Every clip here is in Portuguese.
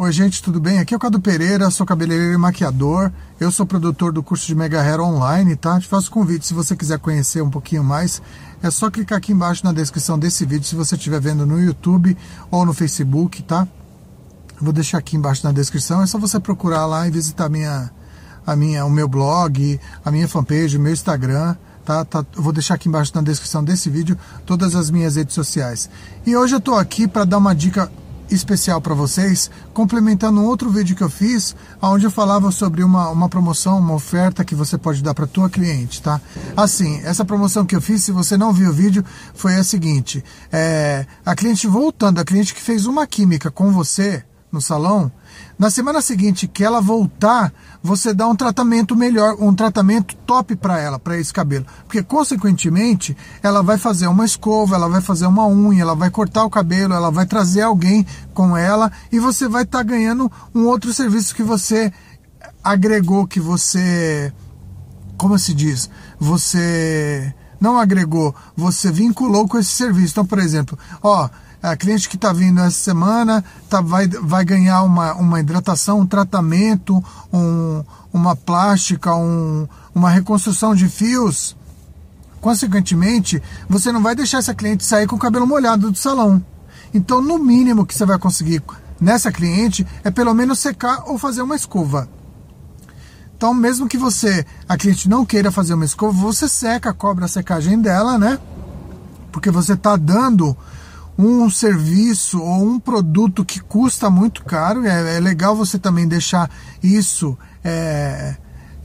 Oi, gente, tudo bem? Aqui é o Cado Pereira, sou cabeleireiro e maquiador. Eu sou produtor do curso de Mega Hair Online, tá? Te faço convite, se você quiser conhecer um pouquinho mais, é só clicar aqui embaixo na descrição desse vídeo, se você estiver vendo no YouTube ou no Facebook, tá? Vou deixar aqui embaixo na descrição, é só você procurar lá e visitar minha, a minha, o meu blog, a minha fanpage, o meu Instagram, tá? tá vou deixar aqui embaixo na descrição desse vídeo todas as minhas redes sociais. E hoje eu tô aqui para dar uma dica especial para vocês, complementando um outro vídeo que eu fiz, onde eu falava sobre uma, uma promoção, uma oferta que você pode dar para tua cliente, tá? Assim, essa promoção que eu fiz, se você não viu o vídeo, foi a seguinte: é, a cliente voltando, a cliente que fez uma química com você no salão, na semana seguinte que ela voltar, você dá um tratamento melhor, um tratamento top para ela, para esse cabelo. Porque, consequentemente, ela vai fazer uma escova, ela vai fazer uma unha, ela vai cortar o cabelo, ela vai trazer alguém com ela e você vai estar tá ganhando um outro serviço que você agregou, que você. Como se diz? Você não agregou, você vinculou com esse serviço. Então, por exemplo, ó a cliente que está vindo essa semana tá, vai, vai ganhar uma, uma hidratação, um tratamento, um, uma plástica, um, uma reconstrução de fios. Consequentemente, você não vai deixar essa cliente sair com o cabelo molhado do salão. Então, no mínimo que você vai conseguir nessa cliente é pelo menos secar ou fazer uma escova. Então, mesmo que você, a cliente não queira fazer uma escova, você seca, cobra a secagem dela, né? Porque você está dando um serviço ou um produto que custa muito caro. É, é legal você também deixar isso é,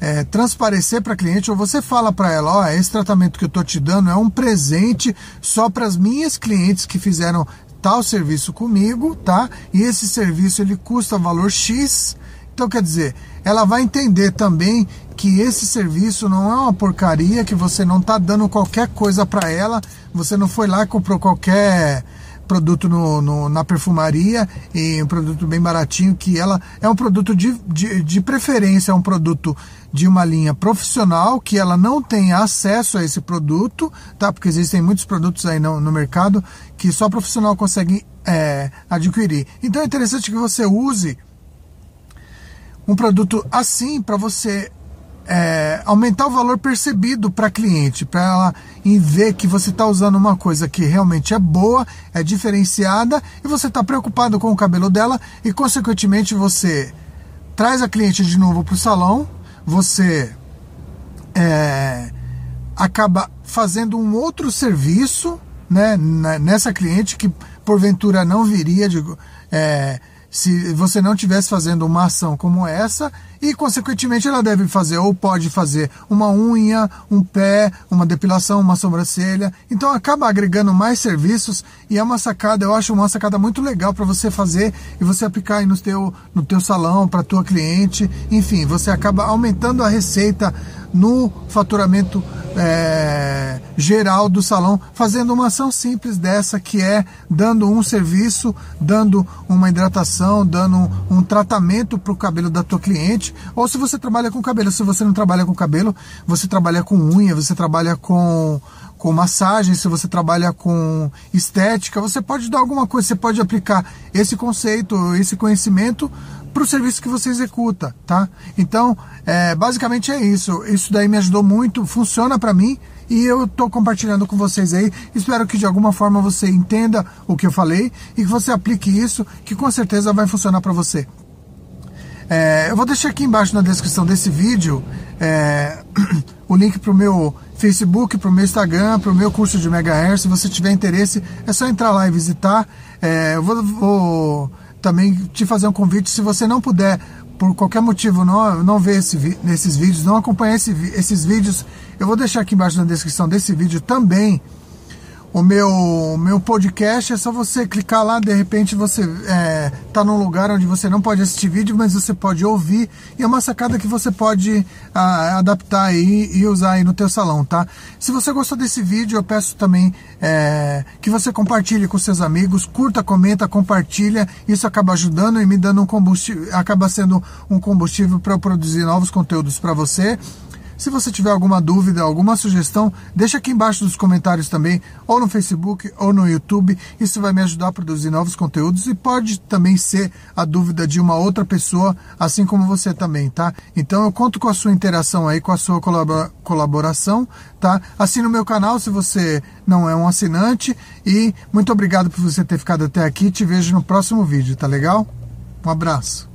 é, transparecer para cliente ou você fala para ela, ó, esse tratamento que eu estou te dando é um presente só para as minhas clientes que fizeram tal serviço comigo, tá? E esse serviço ele custa valor X. Então quer dizer, ela vai entender também que esse serviço não é uma porcaria, que você não está dando qualquer coisa para ela, você não foi lá e comprou qualquer produto no, no, na perfumaria e um produto bem baratinho que ela é um produto de, de, de preferência, é um produto de uma linha profissional que ela não tem acesso a esse produto, tá? Porque existem muitos produtos aí no, no mercado que só profissional consegue é, adquirir. Então é interessante que você use um produto assim para você é, aumentar o valor percebido para cliente, para ela em ver que você está usando uma coisa que realmente é boa, é diferenciada e você está preocupado com o cabelo dela e consequentemente você traz a cliente de novo para o salão, você é, acaba fazendo um outro serviço né, nessa cliente que porventura não viria, digo, é, se você não estivesse fazendo uma ação como essa e consequentemente ela deve fazer ou pode fazer uma unha, um pé, uma depilação, uma sobrancelha. Então acaba agregando mais serviços e é uma sacada, eu acho uma sacada muito legal para você fazer e você aplicar aí no teu no teu salão para tua cliente. Enfim, você acaba aumentando a receita no faturamento é, geral do salão, fazendo uma ação simples dessa que é dando um serviço, dando uma hidratação, dando um, um tratamento para o cabelo da tua cliente. Ou se você trabalha com cabelo, se você não trabalha com cabelo, você trabalha com unha, você trabalha com com massagem, se você trabalha com estética, você pode dar alguma coisa, você pode aplicar esse conceito, esse conhecimento para o serviço que você executa, tá? Então, é, basicamente é isso. Isso daí me ajudou muito, funciona para mim e eu estou compartilhando com vocês aí. Espero que de alguma forma você entenda o que eu falei e que você aplique isso, que com certeza vai funcionar para você. É, eu vou deixar aqui embaixo na descrição desse vídeo é, o link para o meu Facebook, para o meu Instagram, para o meu curso de Mega Air. Se você tiver interesse, é só entrar lá e visitar. É, eu vou, vou também te fazer um convite, se você não puder, por qualquer motivo, não, não ver esse, esses vídeos, não acompanhar esse, esses vídeos, eu vou deixar aqui embaixo na descrição desse vídeo também o meu, meu podcast, é só você clicar lá, de repente você é, tá num lugar onde você não pode assistir vídeo, mas você pode ouvir, e é uma sacada que você pode a, adaptar aí e usar aí no teu salão, tá? Se você gostou desse vídeo, eu peço também é, que você compartilhe com seus amigos, curta, comenta, compartilha, isso acaba ajudando e me dando um combustível, acaba sendo um combustível para eu produzir novos conteúdos para você. Se você tiver alguma dúvida, alguma sugestão, deixa aqui embaixo nos comentários também, ou no Facebook ou no YouTube. Isso vai me ajudar a produzir novos conteúdos e pode também ser a dúvida de uma outra pessoa, assim como você também, tá? Então eu conto com a sua interação aí, com a sua colaboração, tá? Assina o meu canal se você não é um assinante e muito obrigado por você ter ficado até aqui. Te vejo no próximo vídeo, tá legal? Um abraço.